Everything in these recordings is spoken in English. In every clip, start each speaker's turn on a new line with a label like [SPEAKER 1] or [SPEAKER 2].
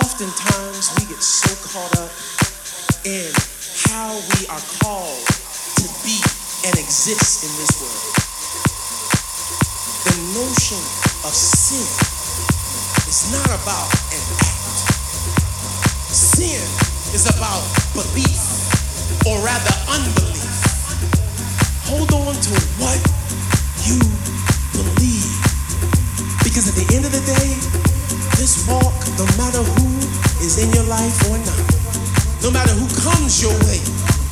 [SPEAKER 1] Oftentimes we get so caught up in how we are called to be and exist in this world. The notion of sin is not about an act. Sin is about belief, or rather unbelief. Hold on to what you believe. Because at the end of the day, this walk, no matter who is in your life or not, no matter who comes your way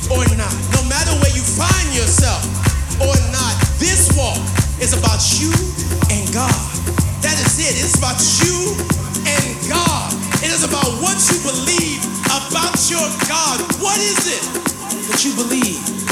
[SPEAKER 1] or not, no matter where you find yourself or not, this walk is about you and God. That is it. It's about you and God. It is about what you believe about your God. What is it that you believe?